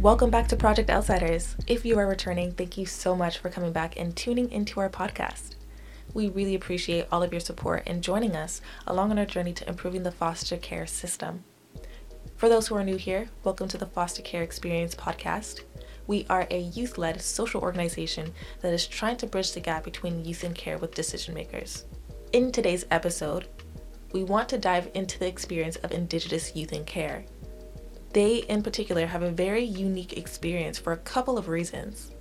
Welcome back to Project Outsiders. If you are returning, thank you so much for coming back and tuning into our podcast. We really appreciate all of your support and joining us along on our journey to improving the foster care system. For those who are new here, welcome to the Foster Care Experience podcast. We are a youth led social organization that is trying to bridge the gap between youth and care with decision makers. In today's episode, we want to dive into the experience of Indigenous youth in care they, in particular, have a very unique experience for a couple of reasons.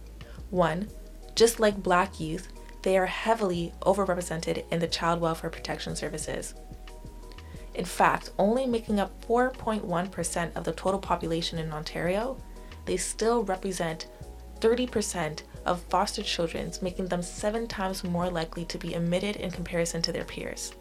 One, just like Black youth, they are heavily overrepresented in the child welfare protection services. In fact, only making up 4.1% of the total population in Ontario, they still represent 30% of foster children, making them seven times more likely to be admitted in comparison to their peers.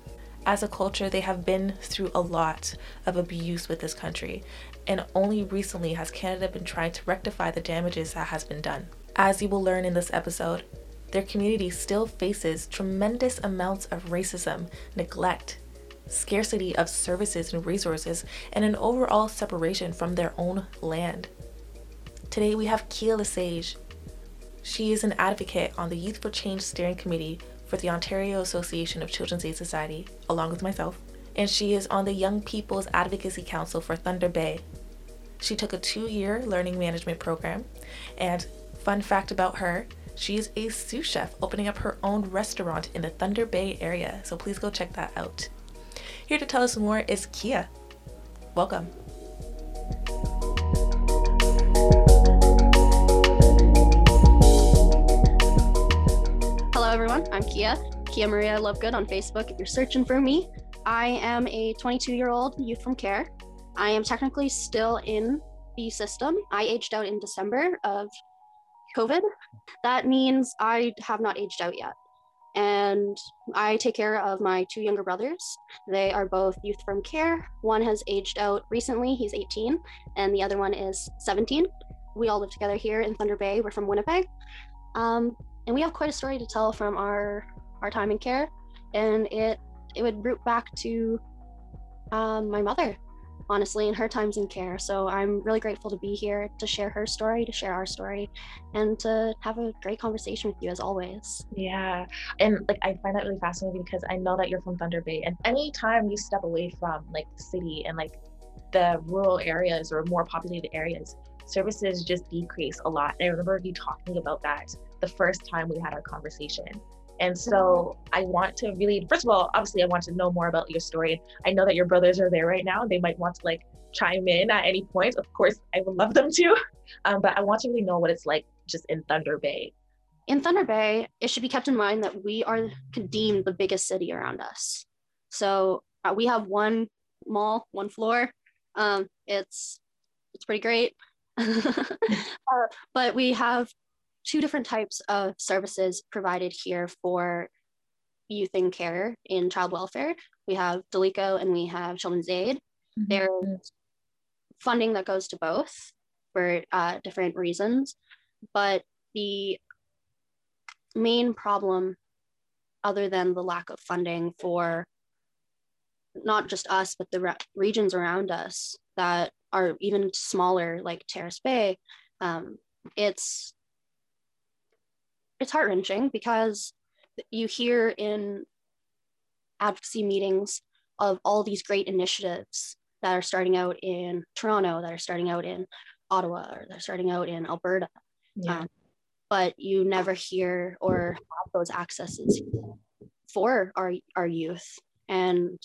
As a culture, they have been through a lot of abuse with this country, and only recently has Canada been trying to rectify the damages that has been done. As you will learn in this episode, their community still faces tremendous amounts of racism, neglect, scarcity of services and resources, and an overall separation from their own land. Today we have Kia Lesage. She is an advocate on the Youth for Change Steering Committee for the Ontario Association of Children's Aid Society, along with myself, and she is on the Young People's Advocacy Council for Thunder Bay, she took a two year learning management program. And fun fact about her, she is a sous chef opening up her own restaurant in the Thunder Bay area. So please go check that out. Here to tell us more is Kia. Welcome. Hello, everyone. I'm Kia, Kia Maria Lovegood on Facebook if you're searching for me. I am a 22 year old youth from CARE. I am technically still in the system. I aged out in December of COVID. That means I have not aged out yet. And I take care of my two younger brothers. They are both youth from care. One has aged out recently, he's 18, and the other one is 17. We all live together here in Thunder Bay. We're from Winnipeg. Um, and we have quite a story to tell from our, our time in care. And it, it would root back to um, my mother honestly, and her times in care. So I'm really grateful to be here to share her story, to share our story, and to have a great conversation with you as always. Yeah. And like I find that really fascinating because I know that you're from Thunder Bay. And anytime you step away from like the city and like the rural areas or more populated areas, services just decrease a lot. And I remember you talking about that the first time we had our conversation. And so I want to really, first of all, obviously, I want to know more about your story. I know that your brothers are there right now. They might want to like chime in at any point. Of course, I would love them to. Um, but I want to really know what it's like just in Thunder Bay. In Thunder Bay, it should be kept in mind that we are deemed the biggest city around us. So uh, we have one mall, one floor. Um, it's it's pretty great. uh, but we have two different types of services provided here for youth in care in child welfare. We have Dilico and we have Children's Aid. Mm-hmm. There's funding that goes to both for uh, different reasons, but the main problem, other than the lack of funding for not just us, but the re- regions around us that are even smaller, like Terrace Bay, um, it's it's heart wrenching because you hear in advocacy meetings of all these great initiatives that are starting out in Toronto, that are starting out in Ottawa, or they're starting out in Alberta. Yeah. Um, but you never hear or have those accesses for our, our youth. And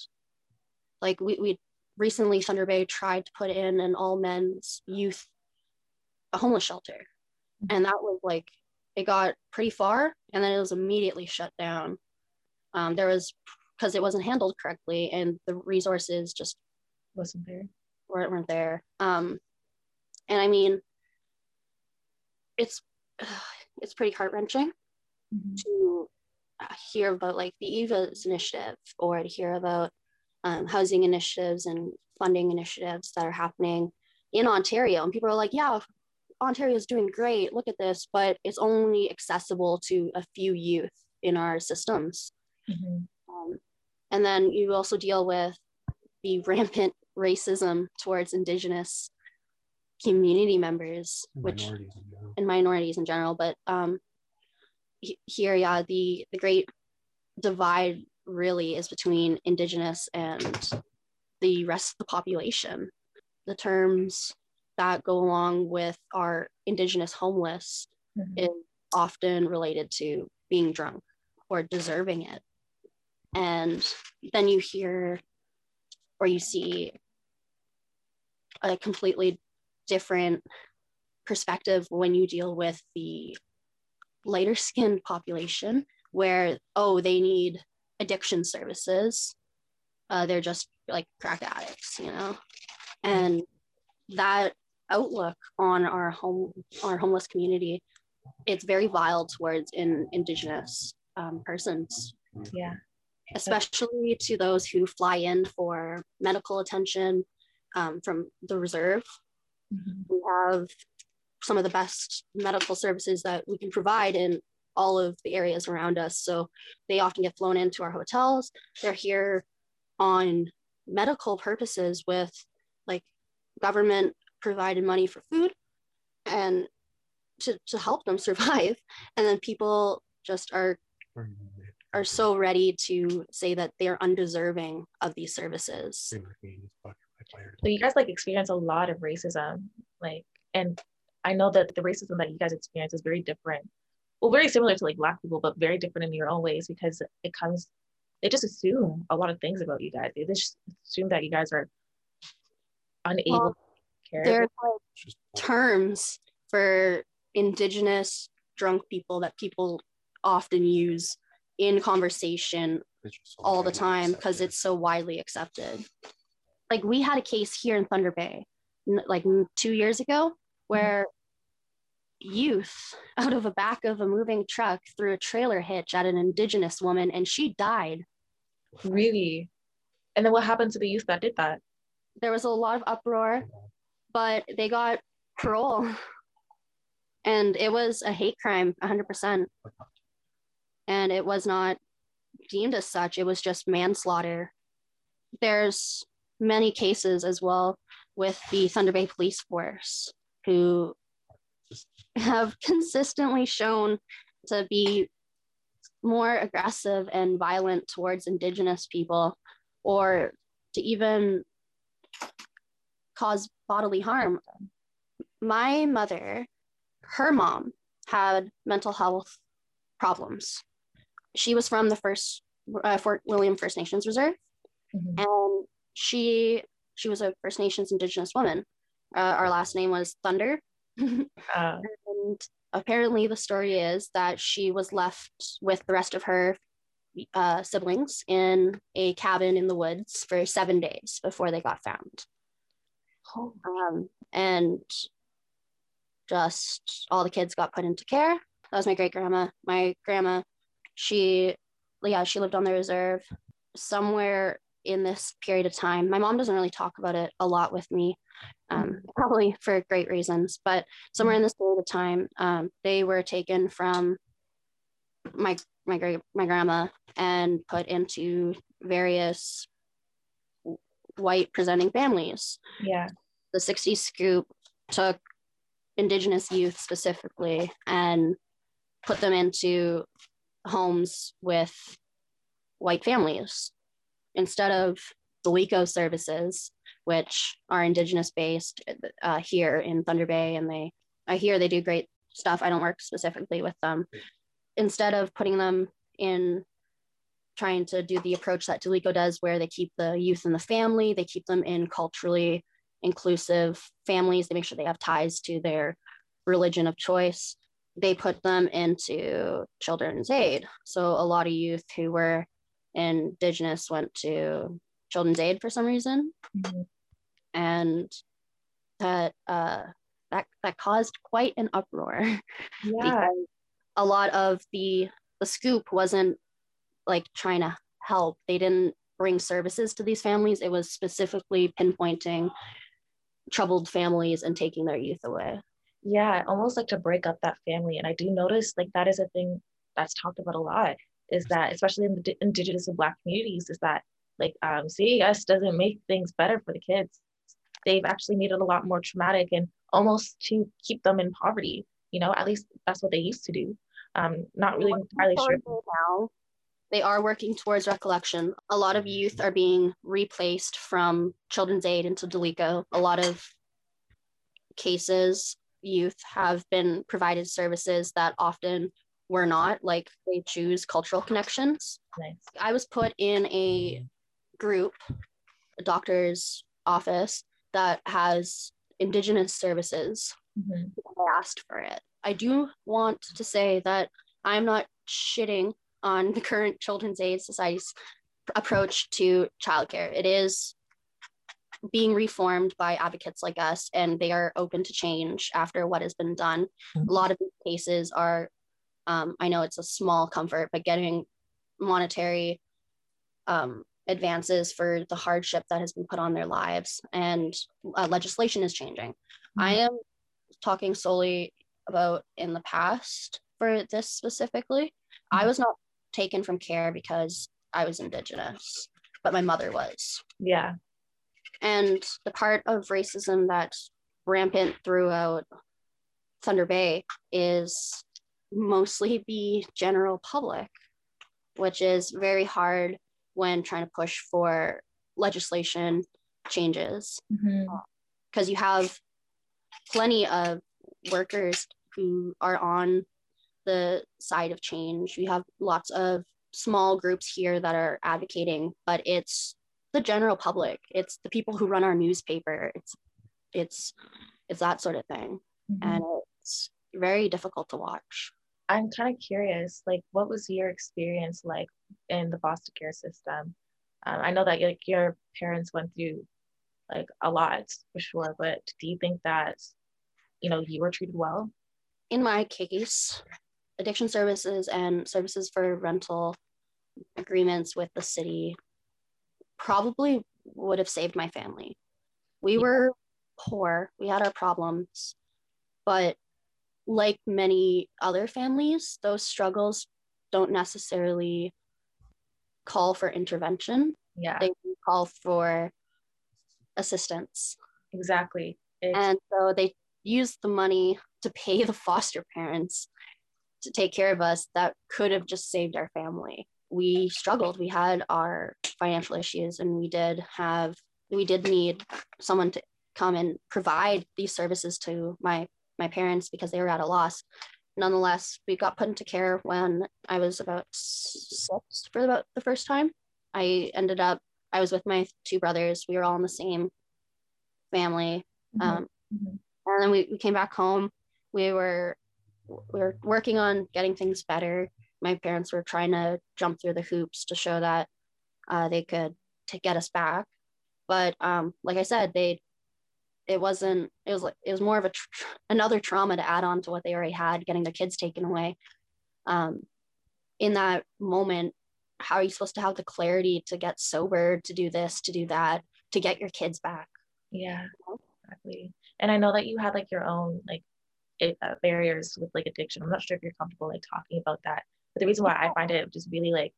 like we, we recently, Thunder Bay tried to put in an all men's youth a homeless shelter. Mm-hmm. And that was like it got pretty far and then it was immediately shut down. Um, there was because it wasn't handled correctly and the resources just wasn't there weren't, weren't there. Um, and I mean, it's it's pretty heart wrenching mm-hmm. to uh, hear about like the EVA's initiative or to hear about um, housing initiatives and funding initiatives that are happening in Ontario. And people are like, yeah, Ontario is doing great. Look at this, but it's only accessible to a few youth in our systems. Mm-hmm. Um, and then you also deal with the rampant racism towards Indigenous community members, And which minorities and minorities in general, but um, he- here, yeah, the the great divide really is between indigenous and the rest of the population. The terms that go along with our indigenous homeless Mhm. is often related to being drunk or deserving it. And then you hear or you see a completely different perspective when you deal with the lighter skinned population where oh they need addiction services uh, they're just like crack addicts you know and that outlook on our home our homeless community it's very vile towards in indigenous um, persons Yeah. especially to those who fly in for medical attention um, from the reserve Mhm. we have some of the best medical services that we can provide in all of the areas around us. So they often get flown into our hotels. They're here on medical purposes with like government provided money for food and to, to help them survive. And then people just are are so ready to say that they're undeserving of these services. So you guys like experience a lot of racism, like, and I know that the racism that you guys experience is very different. Well, very similar to like black people, but very different in your own ways because it comes. They just assume a lot of things about you guys. They just assume that you guys are unable Well. There's like terms for indigenous drunk people that people often use in conversation all the time because it's so widely accepted. Like we had a case here in Thunder Bay, n- like two years ago, where youth out of the back of a moving truck threw a trailer hitch at an indigenous woman and she died. really. And then what happened to the youth that did that? There was a lot of uproar, but they got parole. And it was a hate crime, 100%. And it was not deemed as such, it was just manslaughter. There's many cases as well with the Thunder Bay Police Force who have consistently shown to be more aggressive and violent towards Indigenous people or to even cause bodily harm. My mother, her mom, had mental health problems. She was from the first uh, Fort William First Nations Reserve, Mhm. and she she was a First Nations Indigenous woman. Uh, our last name was Thunder, Uh, and apparently the story is that she was left with the rest of her uh, siblings in a cabin in the woods for seven days before they got found oh, um, and just all the kids got put into care. That was my great grandma. My grandma, she, yeah, she lived on the reserve somewhere in this period of time. My mom doesn't really talk about it a lot with me, um, probably for great reasons, but somewhere in this period of time, um, they were taken from my my great my grandma and put into various white presenting families yeah. The 60s scoop took indigenous youth specifically and put them into homes with white families instead of the LECO services, which are indigenous based uh, here in Thunder Bay. And they, I hear they do great stuff. I don't work specifically with them. Instead of putting them in trying to do the approach that Dilico does, where they keep the youth in the family, they keep them in culturally inclusive families, they make sure they have ties to their religion of choice. They put them into children's aid. So a lot of youth who were indigenous went to children's aid for some reason. Mhm. And that uh, that that caused quite an uproar Yeah. a lot of the the scoop wasn't like trying to help. They didn't bring services to these families. It was specifically pinpointing troubled families and taking their youth away. yeah almost like to break up that family and i do notice like that is a thing that's talked about a lot is that especially in the di- indigenous and black communities is that like um, CAS doesn't make things better for the kids they've actually made it a lot more traumatic and almost to keep them in poverty. You know, at least that's what they used to do. Um, not really entirely sure. Now, they are working towards recollection. A lot of youth are being replaced from Children's Aid into Dilico. A lot of cases, youth have been provided services that often were not, like they choose cultural connections. Nice. I was put in a group, a doctor's office that has Indigenous services. Mhm. I asked for it. I do want to say that I'm not shitting on the current Children's Aid Society's approach to childcare. It is being reformed by advocates like us, and they are open to change after what has been done. Mhm. A lot of these cases are, um, I know it's a small comfort, but getting monetary um, advances for the hardship that has been put on their lives, and uh, legislation is changing. I am talking solely about in the past for this specifically. I Mhm. was not taken from care because I was Indigenous, but my mother was. Yeah. And the part of racism that's rampant throughout Thunder Bay is mostly the general public, which is very hard when trying to push for legislation changes mm-hmm. uh, because you have plenty of workers who are on the side of change. We have lots of small groups here that are advocating, but it's the general public. It's the people who run our newspaper. It's it's it's that sort of thing, Mhm. and it's very difficult to watch. I'm kind of curious, like, what was your experience like in the foster care system? Um, I know that like your parents went through like a lot for sure, but do you think that you know you were treated well? in my case, addiction services and services for rental agreements with the city probably would have saved my family. We Yeah. were poor, we had our problems, but like many other families, those struggles don't necessarily call for intervention, Yeah, they call for assistance. exactly. It's, And so they used the money to pay the foster parents to take care of us that could have just saved our family. We struggled. We had our financial issues and we did have we did need someone to come and provide these services to my my parents because they were at a loss. Nonetheless, we got put into care when I was about six for about the first time. I ended up I was with my two brothers. We were all in the same family. Mhm. Um, and then we, we came back home we were we were working on getting things better. My parents were trying to jump through the hoops to show that uh, they could to get us back. But um, like i said they it wasn't it was like it was more of a tr- another trauma to add on to what they already had getting their kids taken away. Um, in that moment how are you supposed to have the clarity to get sober to do this to do that to get your kids back? Yeah, exactly. And I know that you had like your own like uh, barriers with like addiction. I'm not sure if you're comfortable like talking about that. But the reason why I find it just really like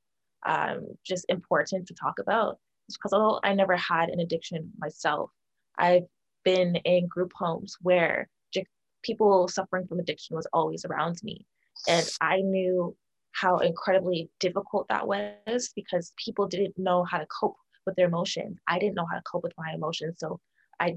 um, just important to talk about is because although I never had an addiction myself, I've been in group homes where people suffering from addiction was always around me, and I knew how incredibly difficult that was because people didn't know how to cope with their emotions. I didn't know how to cope with my emotions, so I,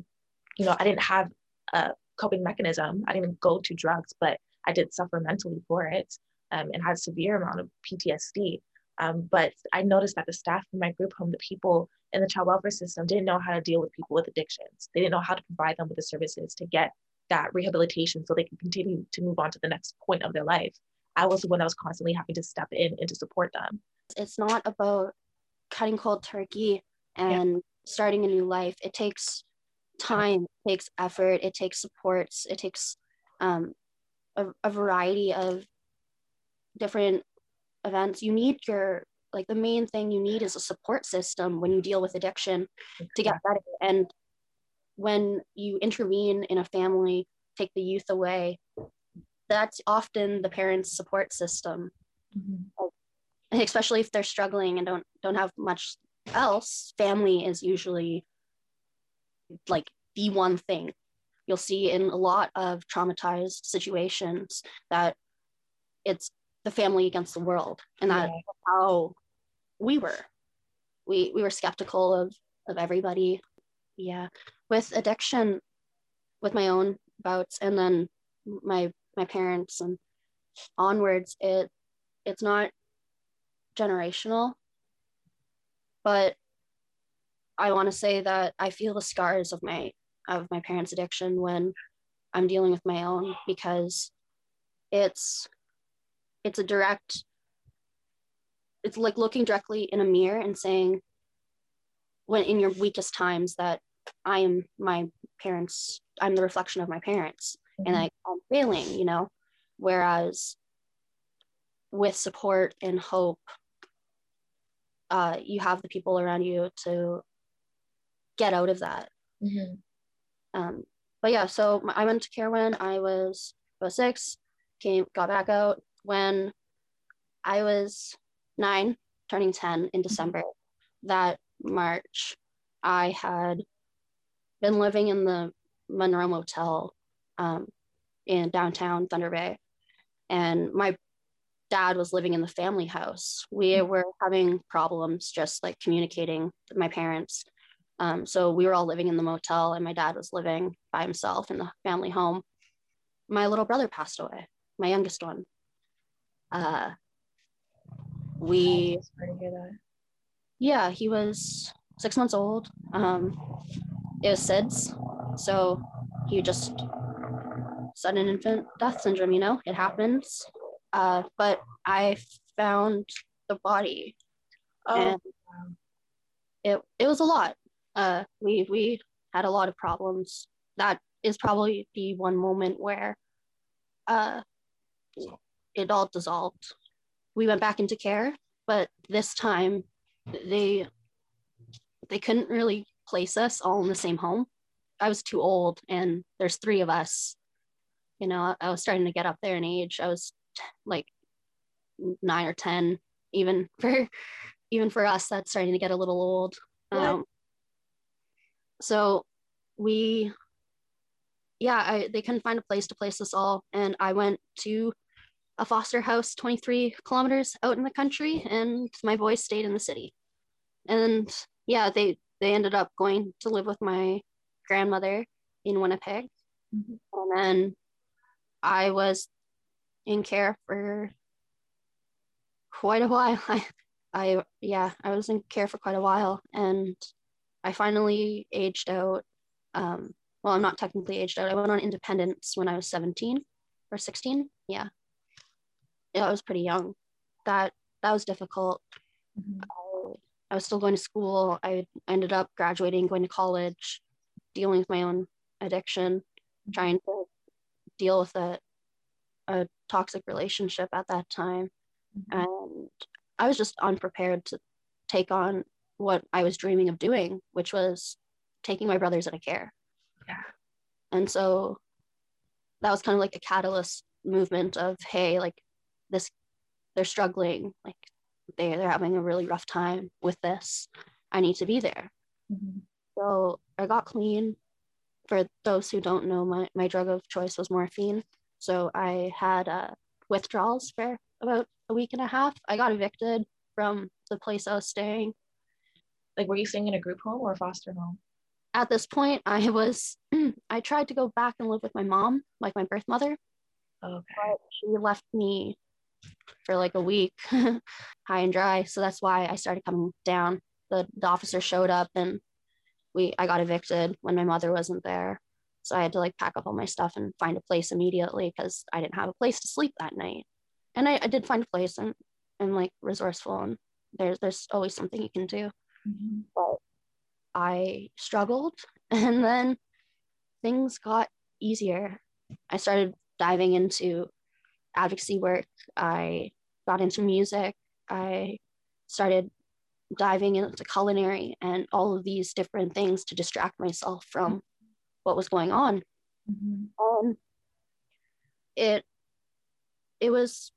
you know, I didn't have a coping mechanism. I didn't go to drugs, but I did suffer mentally for it um, and had a severe amount of PTSD. Um, but I noticed that the staff in my group home, the people in the child welfare system, didn't know how to deal with people with addictions. They didn't know how to provide them with the services to get that rehabilitation so they can continue to move on to the next point of their life. I was the one that was constantly having to step in and to support them. it's not about cutting cold turkey and starting a new life. It takes time, it takes effort, it takes supports, it takes um, a, a variety of different events. You need your like the main thing you need is a support system when you deal with addiction to get better. And when you intervene in a family, take the youth away, that's often the parents' support system Mhm. especially if they're struggling and don't don't have much else family is usually like the one thing. You'll see in a lot of traumatized situations that it's the family against the world and that's Yeah. how we were. We we were skeptical of of everybody. Yeah. With addiction with my own bouts and then my my parents and onwards it it's not generational but i want to say that i feel the scars of my of my parents addiction when i'm dealing with my own because it's it's a direct it's like looking directly in a mirror and saying when in your weakest times that i am my parents i'm the reflection of my parents and I, i'm failing you know? Whereas with support and hope uh, you have the people around you to get out of that. Mhm. um, but yeah so I went to care when i was about six came got back out when i was nine turning 10 in december. That march i had been living in the monroe motel um, in downtown thunder bay. And my dad was living in the family house. We were having problems just like communicating with my parents um, so we were all living in the motel and my dad was living by himself in the family home. My little brother passed away my youngest one. Uh, we Sorry to hear that. yeah he was six months old. Um, it was sids so he just sudden infant death syndrome you know it happens. Uh, but i found the body Oh, and it, it was a lot uh, we we had a lot of problems. That is probably the one moment where uh, it all dissolved. We went back into care but this time they they couldn't really place us all in the same home. I was too old and there's three of us. You know i was starting to get up there in age. I was t- like nine or ten even for even for us that's starting to get a little old. Yeah. um, so we yeah I, they couldn't find a place to place us all. And i went to a foster house 23 kilometers out in the country and my boys stayed in the city. And yeah they they ended up going to live with my grandmother in winnipeg. Mhm. and then i was in care for quite a while. I i yeah i was in care for quite a while. And i finally aged out um well i'm not technically aged out i went on independence when i was 17 or 16 yeah yeah i was pretty young that that was difficult Mhm. I was still going to school. I ended up graduating, going to college, dealing with my own addiction, trying to deal with a, a toxic relationship at that time. Mhm. And I was just unprepared to take on what I was dreaming of doing, which was taking my brothers out of care. Yeah. And so that was kind of like a catalyst movement of, hey, like this, they're struggling, like they, they're having a really rough time with this. I need to be there. Mhm. So I got clean. For those who don't know, my, my drug of choice was morphine. So I had uh, withdrawals for about a week and a half. I got evicted from the place I was staying. Like, were you staying in a group home or a foster home? At this point, I was, I tried to go back and live with my mom, like my birth mother, Okay. but she left me for like a week high and dry. So that's why I started coming down. The, the officer showed up and we I got evicted when my mother wasn't there. So I had to like pack up all my stuff and find a place immediately because I didn't have a place to sleep that night. And I, I did find a place and I'm like resourceful and there's there's always something you can do. Mhm. I struggled and then things got easier. I started diving into advocacy work. I got into music. I started diving into culinary and all of these different things to distract myself from what was going on. Mhm. Um, it it was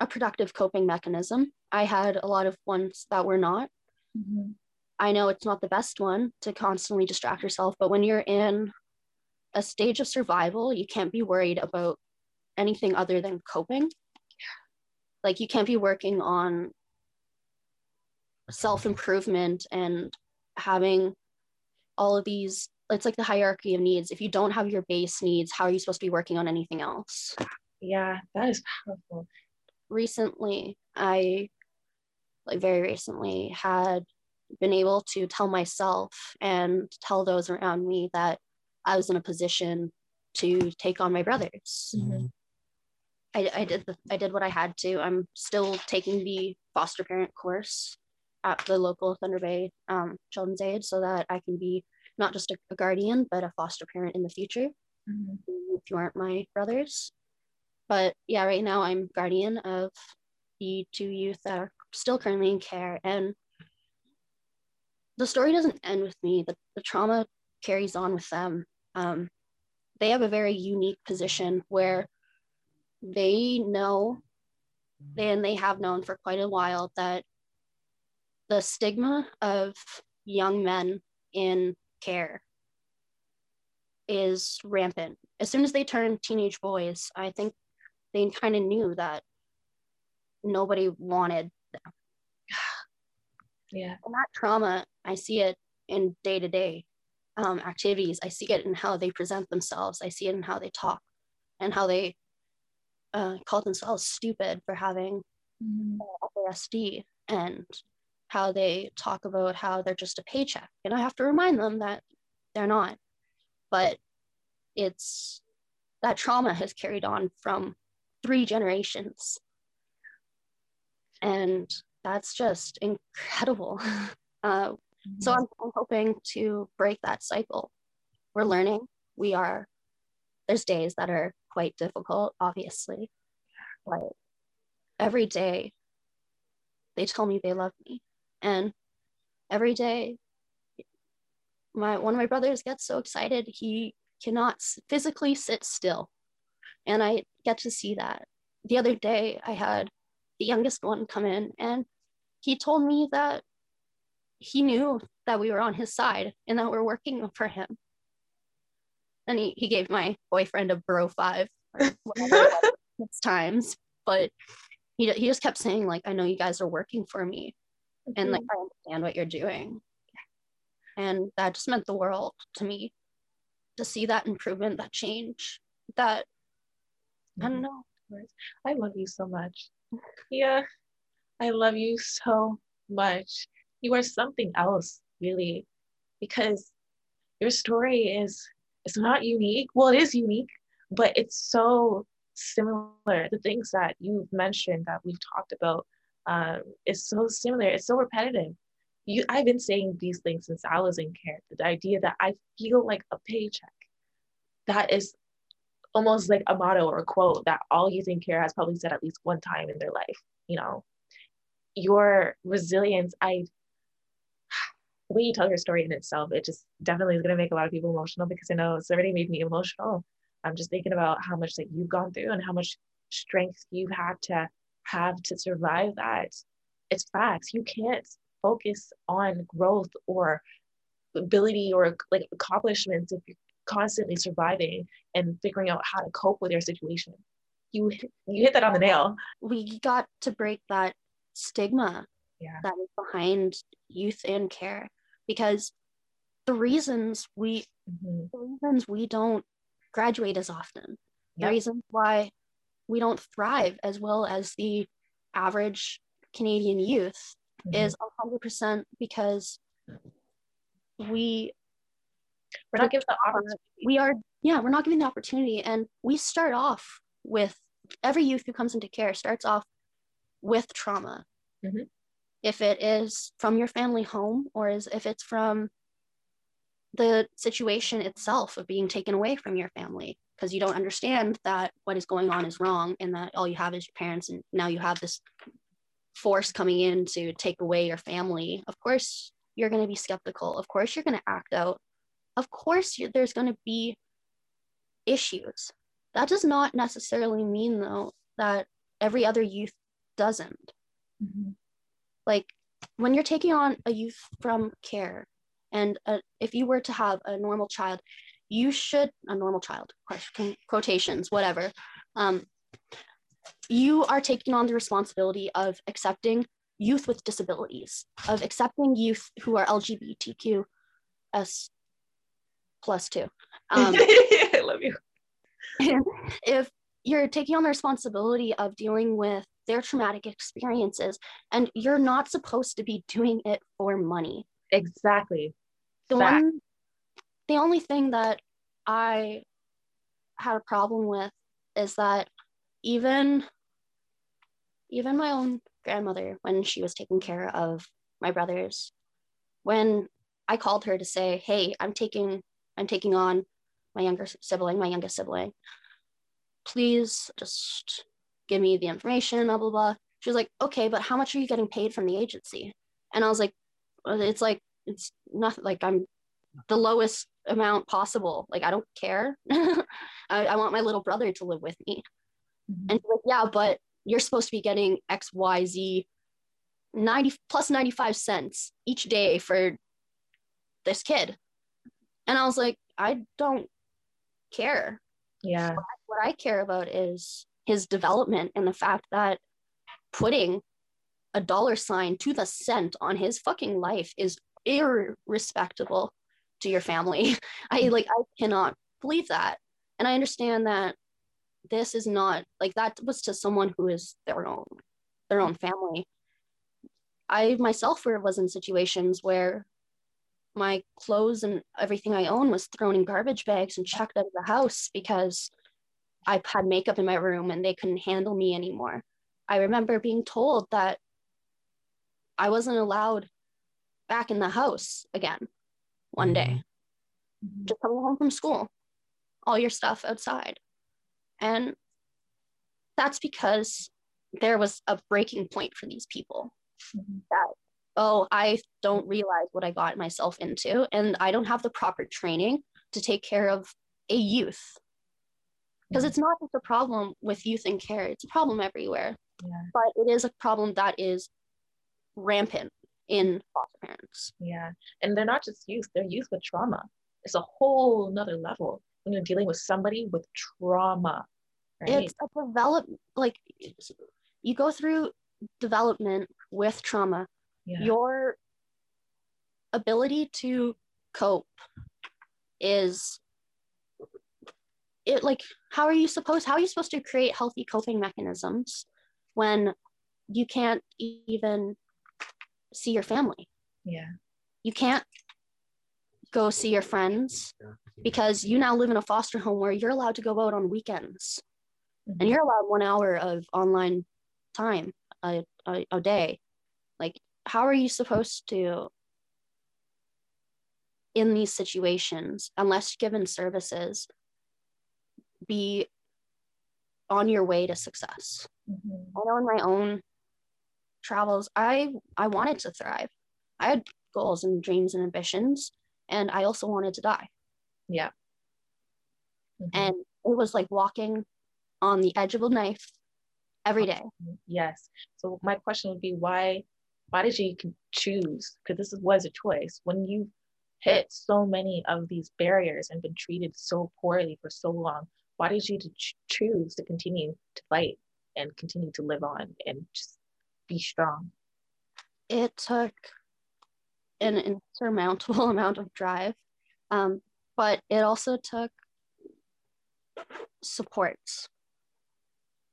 a productive coping mechanism. I had a lot of ones that were not. Mhm. I know it's not the best one to constantly distract yourself, but when you're in a stage of survival, you can't be worried about anything other than coping. Like you can't be working on self improvement and having all of these. It's like the hierarchy of needs. If you don't have your base needs, how are you supposed to be working on anything else? Yeah, that is powerful. Recently, I, like very recently, had been able to tell myself and tell those around me that I was in a position to take on my brothers. Mm-hmm. I, I did the, I did what I had to. I'm still taking the foster parent course at the local Thunder Bay um, Children's Aid so that I can be not just a, a guardian but a foster parent in the future. Mm-hmm. If you aren't my brothers, but yeah, right now I'm guardian of the two youth that are still currently in care, and the story doesn't end with me. The, the trauma carries on with them. Um, they have a very unique position where they know and they have known for quite a while that the stigma of young men in care is rampant. As soon as they turn teenage boys, I think they kind of knew that nobody wanted. Yeah. And that trauma, I see it in day to day activities. I see it in how they present themselves. I see it in how they talk and how they uh, call themselves stupid for having mm-hmm. FASD and how they talk about how they're just a paycheck. And I have to remind them that they're not. But it's that trauma has carried on from three generations. And that's just incredible. Uh, so I'm, I'm hoping to break that cycle. We're learning. We are, there's days that are quite difficult, obviously. But every day they tell me they love me. And every day my one of my brothers gets so excited he cannot physically sit still. And I get to see that. The other day I had the youngest one come in and he told me that he knew that we were on his side and that we're working for him. And he, he gave my boyfriend a bro five six times, but he, he just kept saying, like, I know you guys are working for me mm-hmm. and like, I understand what you're doing. And that just meant the world to me to see that improvement, that change, that mm-hmm. I don't mm-hmm. know. I love you so much. Yeah. I love you so much. You are something else, really, because your story is it's not unique. Well, it is unique, but it's so similar. The things that you've mentioned that we've talked about um, is so similar. It's so repetitive. You, I've been saying these things since I was in care. The idea that I feel like a paycheck, that is almost like a motto or a quote that all in care has probably said at least one time in their life. You know, your resilience, I way you tell your story in itself, it just definitely is gonna make a lot of people emotional because I know it's already made me emotional. I'm just thinking about how much that you've gone through and how much strength you've had to have to survive that. It's facts. You can't focus on growth or ability or like accomplishments if you're constantly surviving and figuring out how to cope with your situation. You you hit that on the nail. We got to break that stigma yeah. that is behind youth and care because the reasons we mm-hmm. the reasons we don't graduate as often yep. the reasons why we don't thrive as well as the average canadian youth mm-hmm. is 100% because we we're not given the opportunity. We are yeah we're not given the opportunity. And we start off with every youth who comes into care starts off with trauma. Mm-hmm. If it is from your family home or is if it's from the situation itself of being taken away from your family because you don't understand that what is going on is wrong and that all you have is your parents and now you have this force coming in to take away your family. Of course you're going to be skeptical. Of course you're going to act out of course there's going to be issues that does not necessarily mean though that every other youth doesn't. Mm-hmm. Like when you're taking on a youth from care, and uh, if you were to have a normal child, you should a normal child quotations whatever um, you are taking on the responsibility of accepting youth with disabilities of accepting youth who are lgbtq plus two um, I love you. if you're taking on the responsibility of dealing with their traumatic experiences and you're not supposed to be doing it for money Exactly. the Fact. one the only thing that i had a problem with is that even even my own grandmother when she was taking care of my brothers when i called her to say hey i'm taking i'm taking on my younger sibling my youngest sibling. Please just give me the information blah blah blah. She was like okay but how much are you getting paid from the agency? And i was like "Uh, it's like it's not like i'm the lowest amount possible. Like i don't care. I, I want my little brother to live with me. Mhm. and like yeah but you're supposed to be getting xyz 90 plus 95 cents each day for this kid and i was like i don't care yeah. what I care about is his development and the fact that putting a dollar sign to the cent on his fucking life is irrespectable to your family. I mm. like I cannot believe that. And I understand that this is not like that was to someone who is their own their own family. I myself were, was in situations where my clothes and everything I own was thrown in garbage bags and chucked out of the house because I had makeup in my room and they couldn't handle me anymore. I remember being told that I wasn't allowed back in the house again one day, Mhm. just coming home from school, all your stuff outside. And that's because there was a breaking point for these people. Mhm. Oh, I don't realize what I got myself into, and I don't have the proper training to take care of a youth. Because Yeah. it's not just a problem with youth and care, it's a problem everywhere. Yeah. But it is a problem that is rampant in foster parents. Yeah. And they're not just youth, they're youth with trauma. It's a whole nother level when you're dealing with somebody with trauma. Right. It's a develop like you go through development with trauma. Yeah. Your ability to cope is it like how are you supposed how are you supposed to create healthy coping mechanisms when you can't even see your family yeah. you can't go see your friends because you now live in a foster home where you're allowed to go out on weekends Mhm. and you're allowed one hour of online time a, a, a day how are you supposed to in these situations unless given services be on your way to success Mhm. i know in my own travels i i wanted to thrive i had goals and dreams and ambitions and i also wanted to die Yeah. Mhm. and it was like walking on the edge of a knife every day Yes. So my question would be why why did you choose? Because this was a choice. When you hit so many of these barriers and been treated so poorly for so long, why did you choose to continue to fight and continue to live on and just be strong? it took an insurmountable amount of drive um, but it also took support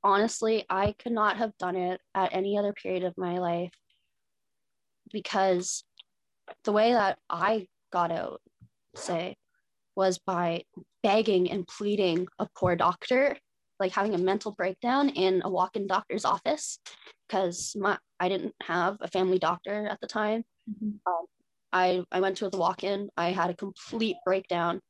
honestly i could not have done it at any other period of my life because the way that i got out say was by begging and pleading a poor doctor like having a mental breakdown in a walk-in doctor's office because my I didn't have a family doctor at the time. I I went to the walk-in. I had a complete breakdown.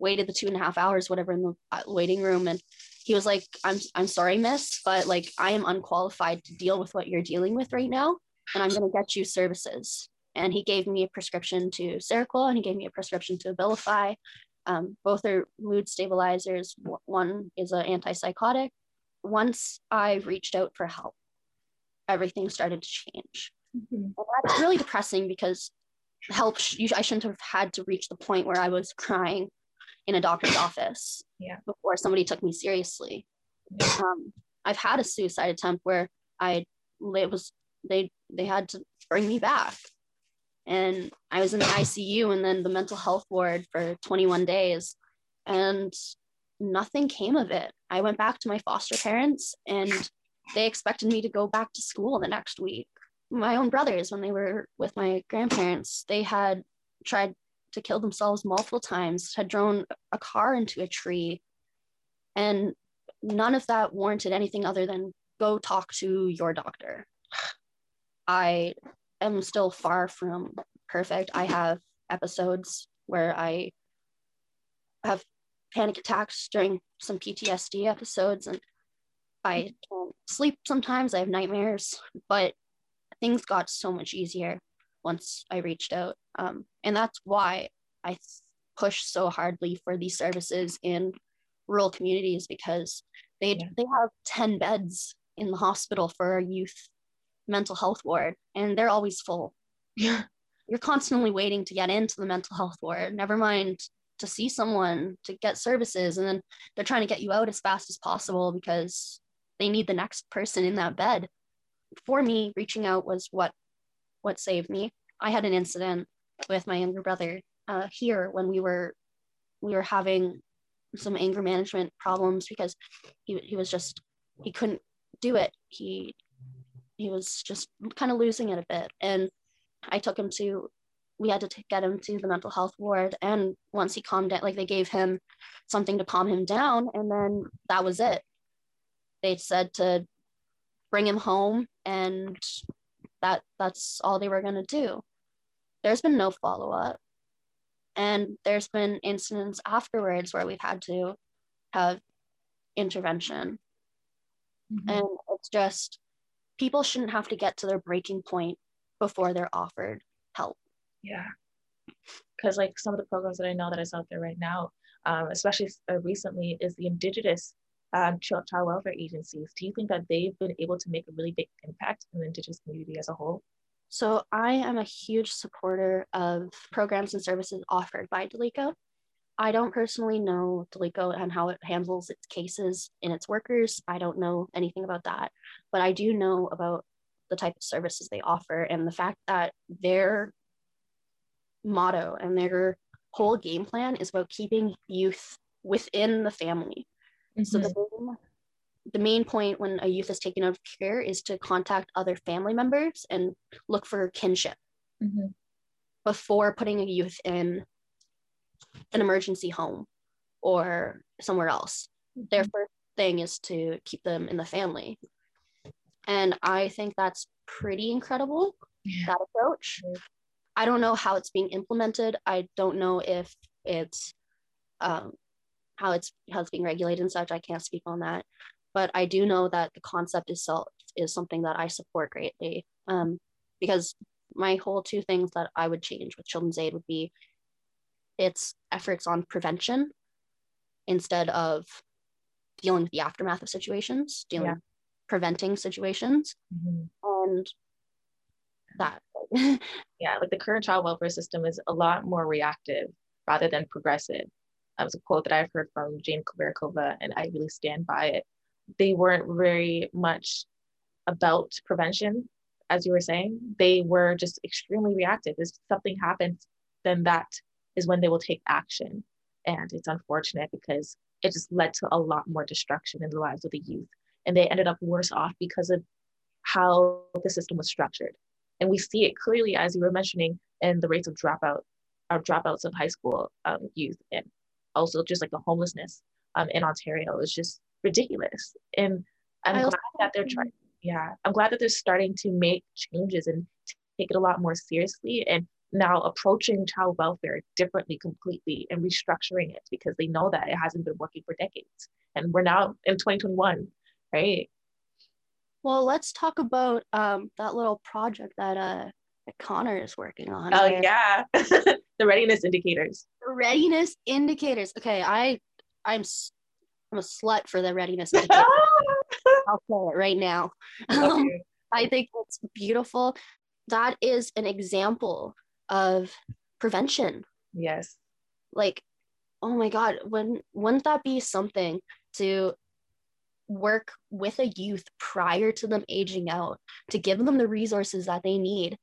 Waited the two and a half hours, whatever, in the uh, waiting room, and he was like, "I'm I'm sorry, miss, but like I am unqualified to deal with what you're dealing with right now, and I'm gonna get you services." And he gave me a prescription to Seroquel, and he gave me a prescription to Abilify. Um, both are mood stabilizers. One is an antipsychotic. Once I reached out for help, everything started to change. Mhm. And that's really depressing because help sh- I shouldn't have had to reach the point where I was crying in a doctor's office Yeah. before somebody took me seriously. Yeah. Um, I've had a suicide attempt where I it was they they had to bring me back, and I was in the ICU and then the mental health ward for 21 days, and nothing came of it. I went back to my foster parents and they expected me to go back to school the next week. My own brothers, when they were with my grandparents, they had tried to kill themselves multiple times, had thrown a car into a tree. And none of that warranted anything other than go talk to your doctor. I am still far from perfect. I have episodes where I have panic attacks during some PTSD episodes and I can't sleep sometimes. I have nightmares, but things got so much easier once I reached out. Um, and that's why I push so hardly for these services in rural communities because they Yeah. they have 10 beds in the hospital for youth mental health ward and they're always full. You're constantly waiting to get into the mental health ward, never mind to see someone to get services and then they're trying to get you out as fast as possible because they need the next person in that bed. For me, reaching out was what what saved me. I had an incident with my younger brother uh, here when we were we were having some anger management problems because he he was just he couldn't do it. He he was just kind of losing it a bit, and I took him to we had to t- get him to the mental health ward. And once he calmed down like they gave him something to calm him down. And then that was it. They said to bring him home and that that's all they were going to do. There's been no follow-up. And there's been incidents afterwards where we've had to have intervention. Mhm. and it's just people shouldn't have to get to their breaking point before they're offered help Yeah. Because like some of the programs that I know that is out there right now, um, especially uh, recently, is the Indigenous um, child, child welfare agencies. Do you think that they've been able to make a really big impact in the Indigenous community as a whole? So I am a huge supporter of programs and services offered by Dilico. I don't personally know Dilico and how it handles its cases and its workers. I don't know anything about that, but I do know about the type of services they offer and the fact that their motto and their whole game plan is about keeping youth within the family. So the main, the main point when a youth is taken out of care is to contact other family members and look for kinship Mhm. before putting a youth in an emergency home or somewhere else. Their Mhm. first thing is to keep them in the family. And I think that's pretty incredible, Yeah. that approach. I don't know how it's being implemented. I don't know if it's um, how it's how it's being regulated and such. I can't speak on that, but I do know that the concept itself is something that I support greatly. Um, because my whole two things that I would change with Children's Aid would be its efforts on prevention instead of dealing with the aftermath of situations, dealing Yeah. preventing situations, Mhm. and that. Yeah, like the current child welfare system is a lot more reactive rather than progressive. That was a quote that I've heard from Jane Kuberkova, and I really stand by it. They weren't very much about prevention, as you were saying. They were just extremely reactive. If something happens, then that is when they will take action. And it's unfortunate because it just led to a lot more destruction in the lives of the youth. And they ended up worse off because of how the system was structured. And we see it clearly, as you were mentioning, in the rates of dropout, or dropouts of high school um, youth, and also just like the homelessness um, in Ontario is just ridiculous. And I'm I glad that they're trying. Yeah, I'm glad that they're starting to make changes and take it a lot more seriously, and now approaching child welfare differently, completely, and restructuring it because they know that it hasn't been working for decades, and we're now in 2021, right? Well, let's talk about um, that little project that uh, that Connor is working on. Oh where- yeah, the readiness indicators. readiness indicators. Okay, I I'm I'm a slut for the readiness indicators. I'll say it right now. Um, I think it's beautiful. That is an example of prevention. Yes. Like oh my god when wouldn't that be something to work with a youth prior to them aging out to give them the resources that they need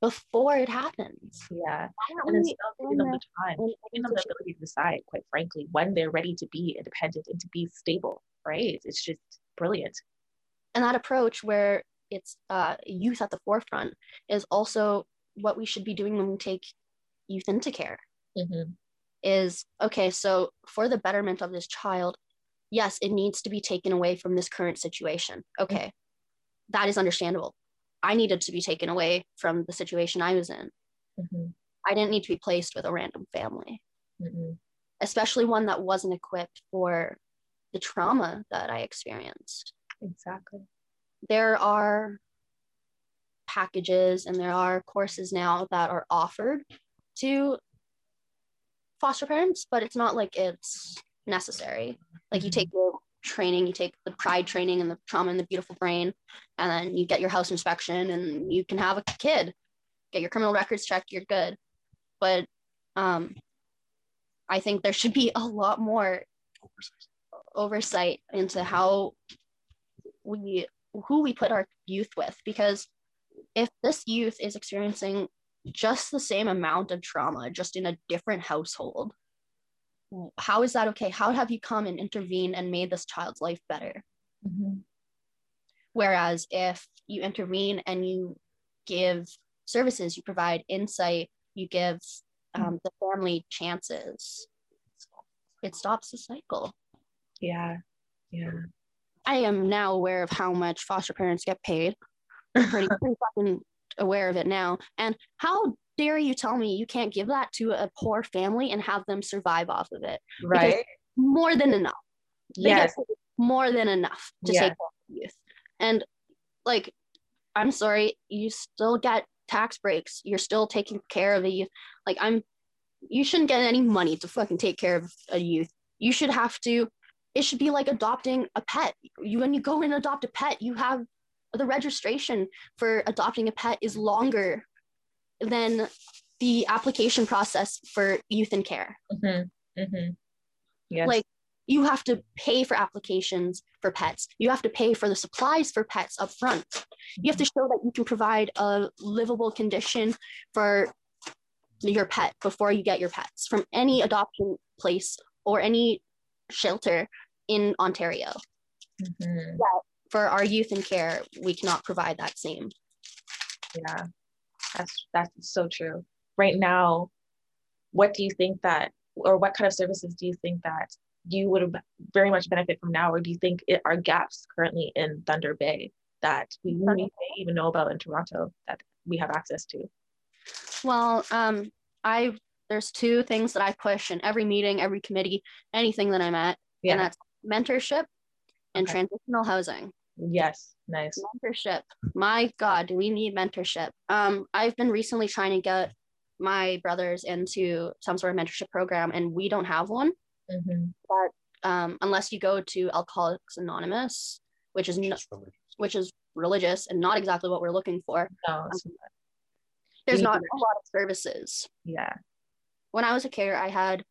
before it happens Yeah. And then we giving them the time, giving them the ability to decide, quite frankly, when they're ready to be independent and to be stable, right? It's just brilliant. and that approach where it's uh, youth at the forefront is also what we should be doing when we take youth into care Mhm. is okay so for the betterment of this child yes it needs to be taken away from this current situation okay that is understandable i needed to be taken away from the situation i was in Mhm. i didn't need to be placed with a random family Mhm. especially one that wasn't equipped for the trauma that i experienced Exactly. there are packages and there are courses now that are offered to foster parents, but it's not like it's necessary. Like you Mhm. take the training, you take the pride training and the trauma and the beautiful brain, and then you get your house inspection and you can have a kid, get your criminal records checked, you're good. But um, I think there should be a lot more oversight into how we who we put our youth with because if this youth is experiencing just the same amount of trauma just in a different household how is that okay how have you come and intervened and made this child's life better Mhm. whereas if you intervene and you give services you provide insight you give um, the family chances it stops the cycle Yeah. Yeah. I am now aware of how much foster parents get paid. Pretty, pretty fucking aware of it now. And how dare you tell me you can't give that to a poor family and have them survive off of it? Right. More than enough. They Yes. more than enough to Yeah. take care of youth. And like, I'm sorry, you still get tax breaks. You're still taking care of a youth. Like, I'm, you shouldn't get any money to fucking take care of a youth. You should have to, it should be like adopting a pet. You, when you go and adopt a pet, you have the registration for adopting a pet is longer than the application process for youth in care. Mhm. Mhm. Yes. Like, you have to pay for applications for pets. You have to pay for the supplies for pets up front. You have to show that you can provide a livable condition for your pet before you get your pets from any adoption place or any shelter in Ontario. Mhm. For our youth in care, we cannot provide that same. Yeah, that's that's so true. Right now, what do you think that, or what kind of services do you think that you would very much benefit from now, or do you think it are gaps currently in Thunder Bay that we Thunder may even know about in Toronto that we have access to? Well, um, I there's two things that I push in every meeting, every committee, anything that I'm at, and that's mentorship and Okay. transitional housing. Yes. Nice. mentorship my god do we need mentorship um i've been recently trying to get my brothers into some sort of mentorship program and we don't have one Mhm. But um unless you go to alcoholics anonymous which is no, which is religious and not exactly what we're looking for No, it's not. there's not a lot of services yeah. when i was a carer i had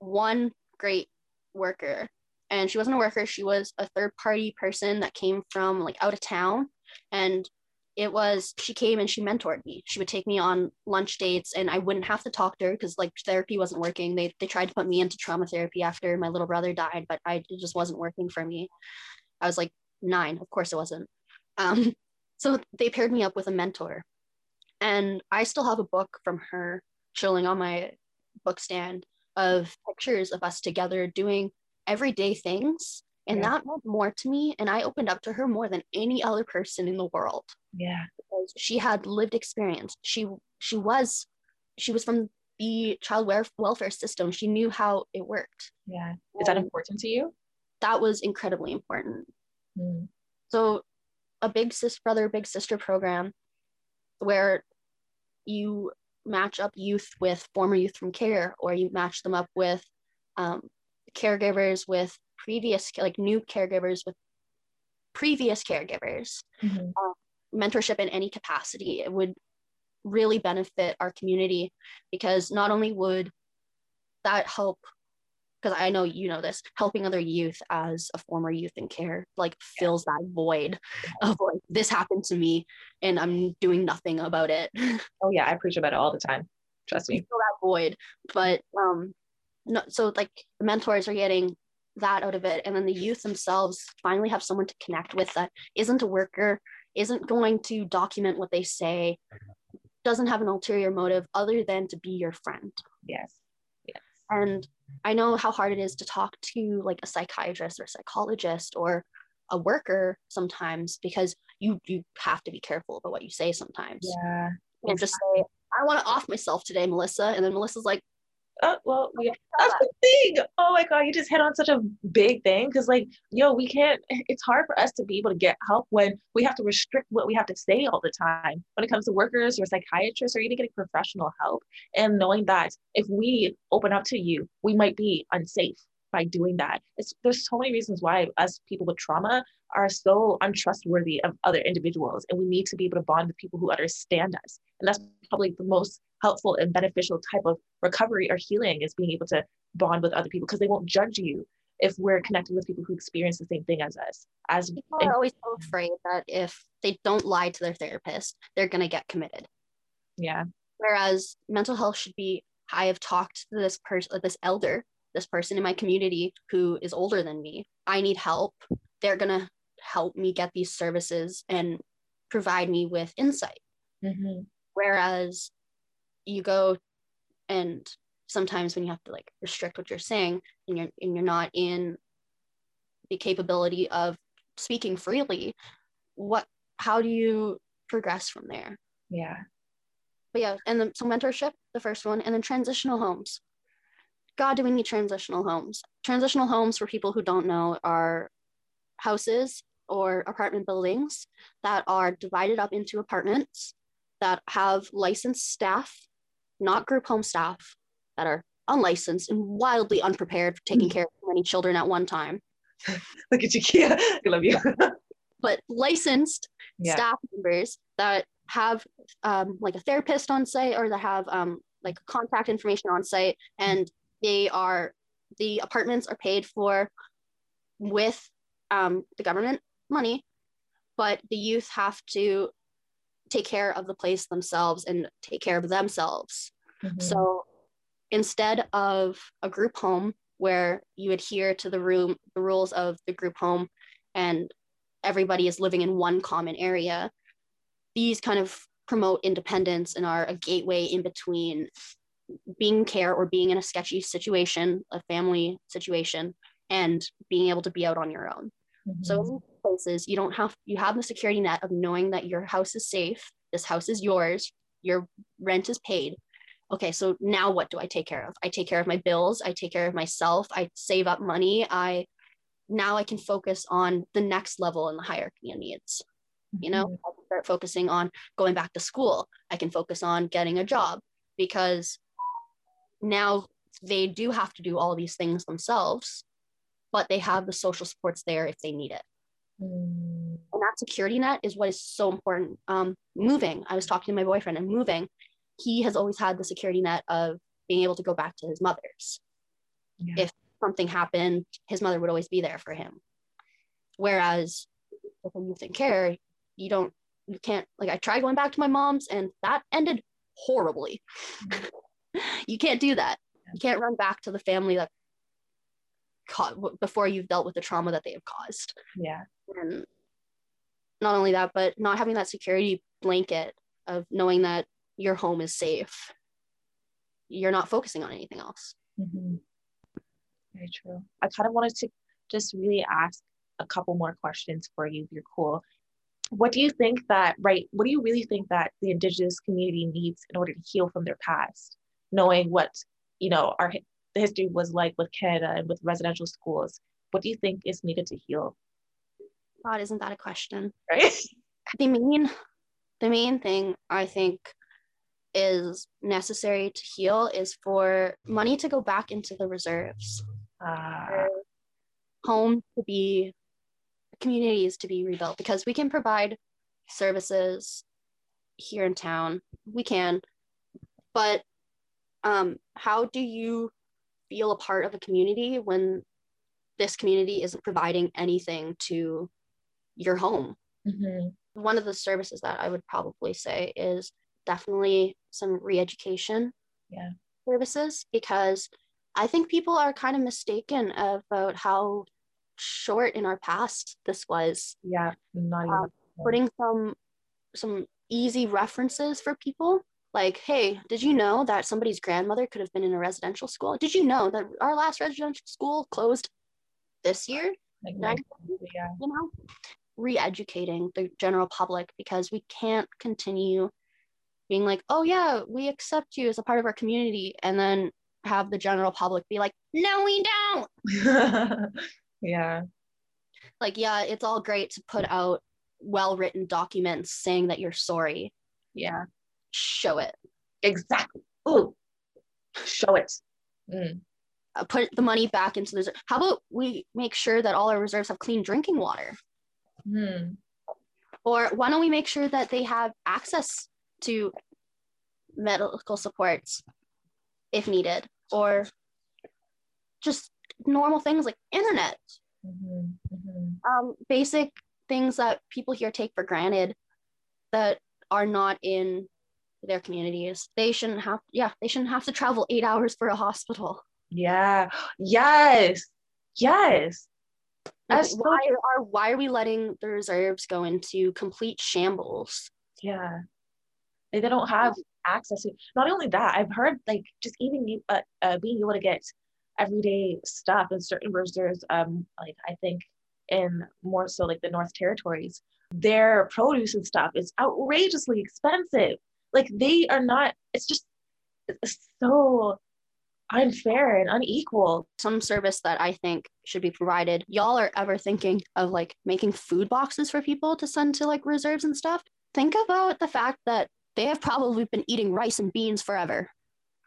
one great worker and she wasn't a worker she was a third party person that came from like out of town. And it was she came and she mentored me. She would take me on lunch dates and i wouldn't have to talk to her because like therapy wasn't working. They, they tried to put me into trauma therapy after my little brother died but i it just wasn't working for me. I was like nine. Of course it wasn't. Um, so they paired me up with a mentor. And i still have a book from her chilling on my book stand of pictures of us together doing everyday things and Yeah. that meant more to me and i opened up to her more than any other person in the world Yeah. because she had lived experience she she was she was from the child wel- welfare system she knew how it worked Yeah. Is that important to you? that was incredibly important Mm. so a big sis brother big sister program where you match up youth with former youth from care or you match them up with um, caregivers with previous like new caregivers with previous caregivers Mhm. mentorship in any capacity it would really benefit our community because not only would that help because I know you know this, helping other youth as a former youth in care like fills that void of like this happened to me and I'm doing nothing about it. Oh yeah, I preach about it all the time. Trust me. Fill that void. But um no so like the mentors are getting that out of it. And then the youth themselves finally have someone to connect with that isn't a worker, isn't going to document what they say, doesn't have an ulterior motive other than to be your friend. Yes. Yes. And I know how hard it is to talk to like a psychiatrist or a psychologist or a worker sometimes because you you have to be careful about what you say sometimes. Yeah. And just say, I want to off myself today, Melissa. And then Melissa's like, Oh, well, oh yeah, that's the thing. Oh my God, you just hit on such a big thing because, like, yo, we can't, it's hard for us to be able to get help when we have to restrict what we have to say all the time when it comes to workers or psychiatrists or even getting professional help. And knowing that if we open up to you, we might be unsafe by doing that. It's, there's so many reasons why us people with trauma are so untrustworthy of other individuals. And we need to be able to bond with people who understand us. And that's probably the most helpful and beneficial type of recovery or healing is being able to bond with other people because they won't judge you if we're connected with people who experience the same thing as us. As people are always so afraid that if they don't lie to their therapist, they're gonna get committed. Yeah. Whereas mental health should be, I have talked to this person, this elder, this person in my community who is older than me. I need help. They're gonna help me get these services and provide me with insight. Mm-hmm. Whereas you go and sometimes when you have to like restrict what you're saying and you're and you're not in the capability of speaking freely, what how do you progress from there? Yeah. But yeah, and then so mentorship, the first one, and then transitional homes. God, do we need transitional homes? Transitional homes, for people who don't know, are houses or apartment buildings that are divided up into apartments that have licensed staff, not group home staff, that are unlicensed and wildly unprepared for taking care of many children at one time. Look at you, Kia. I love you. but licensed yeah. staff members that have um, like a therapist on site or that have um, like contact information on site and they are the apartments are paid for with um, the government money but the youth have to take care of the place themselves and take care of themselves mm-hmm. so instead of a group home where you adhere to the room the rules of the group home and everybody is living in one common area these kind of promote independence and are a gateway in between being care or being in a sketchy situation a family situation and being able to be out on your own mm-hmm. so places you don't have you have the security net of knowing that your house is safe this house is yours your rent is paid okay, so now what do I take care of? I take care of my bills, I take care of myself, I save up money, I now I can focus on the next level in the hierarchy of needs. You know, mm-hmm. I can start focusing on going back to school. I can focus on getting a job because now they do have to do all these things themselves, but they have the social supports there if they need it. Mm. And that security net is what is so important. Um, moving, I was talking to my boyfriend and moving he has always had the security net of being able to go back to his mother's. Yeah. If something happened, his mother would always be there for him. Whereas with a youth in care, you don't, you can't, like, I tried going back to my mom's and that ended horribly. Mm-hmm. You can't do that. You can't run back to the family that caught before you've dealt with the trauma that they have caused. Yeah. And not only that, but not having that security blanket of knowing that your home is safe you're not focusing on anything else mm-hmm. very true i kind of wanted to just really ask a couple more questions for you if you're cool what do you think that right what do you really think that the indigenous community needs in order to heal from their past knowing what you know our the history was like with canada and with residential schools what do you think is needed to heal god isn't that a question right the main the main thing i think is necessary to heal is for money to go back into the reserves. Uh, home to be communities to be rebuilt because we can provide services here in town. We can. But um, how do you feel a part of a community when this community isn't providing anything to your home. Mm-hmm. One of the services that I would probably say is definitely some re-education Yeah. services because I think people are kind of mistaken about how short in our past this was. Yeah. Not even. Um, Putting some some easy references for people like, hey, did you know that somebody's grandmother could have been in a residential school? Did you know that our last residential school closed this year? like, yeah. you know, re-educating the general public because we can't continue being like, oh yeah, we accept you as a part of our community, and then have the general public be like, no, we don't. yeah. Like, yeah, it's all great to put out well-written documents saying that you're sorry. Yeah. Show it. Exactly. Ooh. Show it. Mm. Uh, put the money back into the. How about we make sure that all our reserves have clean drinking water? Hmm. Or why don't we make sure that they have access to medical supports if needed? Or just normal things like internet, Mhm, mhm. um, basic things that people here take for granted that are not in their communities. They shouldn't have, yeah, they shouldn't have to travel eight hours for a hospital. Yeah. Yes. Yes. Like, so- why are why are we letting the reserves go into complete shambles? Yeah. Like, they don't have access to not only that, I've heard like just even you uh, uh, being able to get everyday stuff in certain reserves, um, like I think in more so like the North Territories, their produce and stuff is outrageously expensive. Like they are not, it's just it's so unfair and unequal. some service that I think should be provided. Y'all are ever thinking of like making food boxes for people to send to like reserves and stuff? Think about the fact that they have probably been eating rice and beans forever.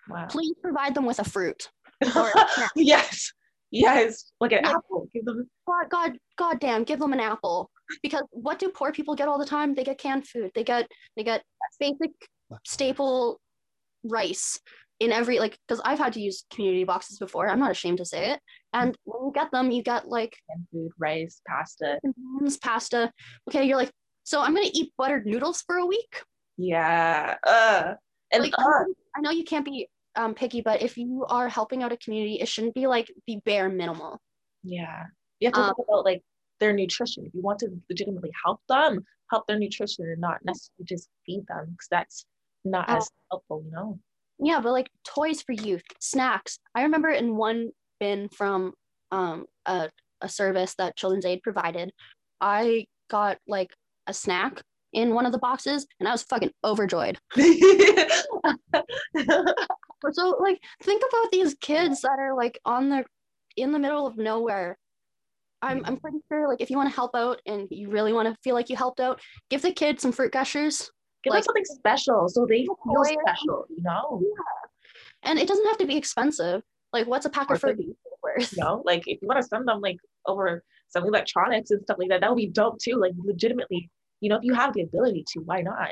Wow. Please provide them with a fruit. Or- yes. Yes. Like an Like- apple. Give them God, God, God damn, give them an apple. Because what do poor people get all the time? They get canned food. They get they get basic staple rice in every like because I've had to use community boxes before. I'm not ashamed to say it. And when you get them, you get like food, rice, pasta. pasta. Okay, you're like, so I'm gonna eat buttered noodles for a week. Yeah. Uh, and Like, uh, I know you can't be um, picky, but if you are helping out a community, it shouldn't be like the bare minimal. yeah. You have to Um, think about like their nutrition. If you want to legitimately help them, help their nutrition and not necessarily just feed them because that's not Uh, as helpful, you know? Yeah, but like toys for youth, snacks. I remember in one bin from um, a, a service that Children's Aid provided, I got like a snack in one of the boxes and I was fucking overjoyed. So like think about these kids that are like on the in the middle of nowhere. I'm I'm pretty sure like if you want to help out and you really want to feel like you helped out, give the kids some fruit gushers. Give Like- them something special so they feel special, you know? Yeah. And it doesn't have to be expensive. Like what's a pack of Or Furbies worth? You know, like if you want to send them like over some electronics and stuff like that, that would be dope too. Like legitimately, you know, if you have the ability to, why not?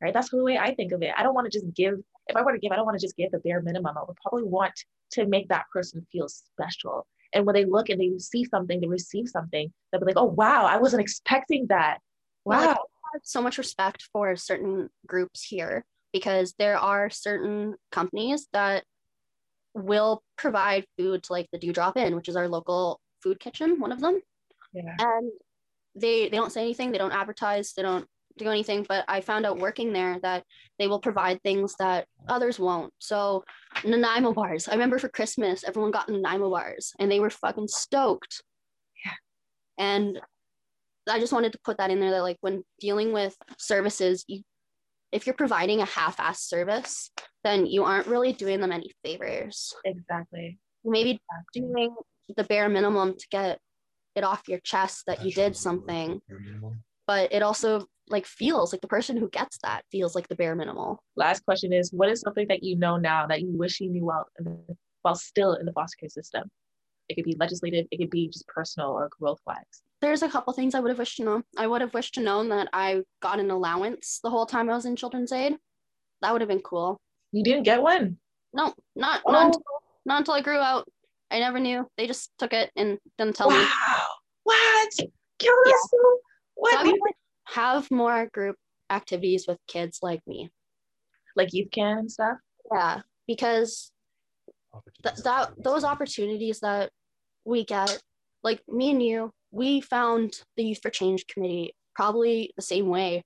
Right? That's the way I think of it. I don't want to just give, if I were to give, I don't want to just give the bare minimum. I would probably want to make that person feel special. And when they look and they see something, they receive something, they'll be like, oh wow, I wasn't expecting that. Wow. like, I have so much respect for certain groups here because there are certain companies that will provide food to like the Dewdrop Inn, which is our local food kitchen, one of them. yeah. and they they don't say anything they don't advertise they don't do anything but i found out working there that they will provide things that others won't so nanaimo bars i remember for christmas everyone got nanaimo bars and they were fucking stoked Yeah. and i just wanted to put that in there that like when dealing with services you if you're providing a half-assed service then you aren't really doing them any favors Exactly. maybe exactly. doing the bare minimum to get it off your chest that you did something but it also like feels like the person who gets that feels like the bare minimal Last question is what is something that you know now that you wish you knew while, while still in the foster care system? It could be legislative, it could be just personal or growth wise. There's a couple things i would have wished to know i would have wished to know that i got an allowance the whole time i was in children's aid that would have been cool You didn't get one. no not Oh. not until not until I grew out. I never knew. They just took it and didn't tell wow. me. What? Yo, Yeah. so, what? So I would have more group activities with kids like me. like youth can and stuff? Yeah, because th- that those opportunities that we get, like me and you, we found the Youth for Change committee probably the same way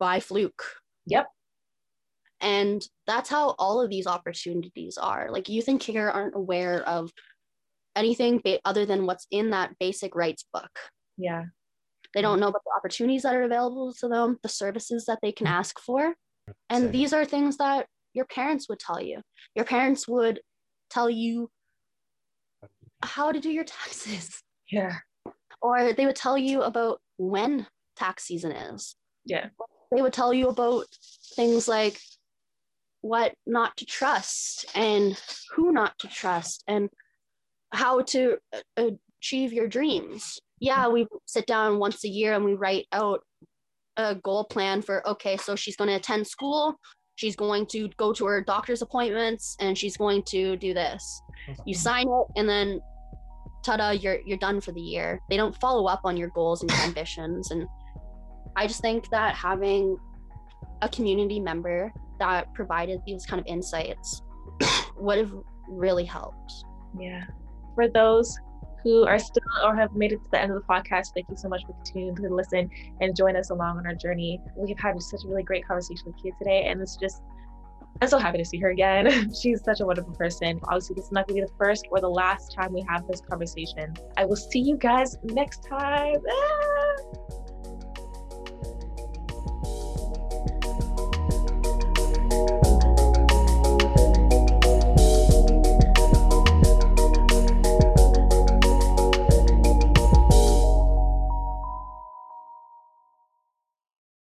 by fluke. Yep. And that's how all of these opportunities are. Like youth and care aren't aware of anything ba- other than what's in that basic rights book. Yeah. They don't know about the opportunities that are available to them, the services that they can ask for. And Same. these are things that your parents would tell you. Your parents would tell you how to do your taxes, Yeah. Or they would tell you about when tax season is. Yeah. They would tell you about things like what not to trust and who not to trust and how to uh, achieve your dreams. Yeah, we sit down once a year and we write out a goal plan for okay, so she's going to attend school, she's going to go to her doctor's appointments, and she's going to do this. You sign it, and then ta-da, you're you're done for the year. They don't follow up on your goals and your ambitions, and I just think that having a community member that provided these kind of insights would have really helped. Yeah. For those who are still or have made it to the end of the podcast, thank you so much for continuing to listen and join us along on our journey. We've had such a really great conversation with you today, and it's just I'm so happy to see her again. She's such a wonderful person. Obviously, this is not going to be the first or the last time we have this conversation. I will see you guys next time. Ah!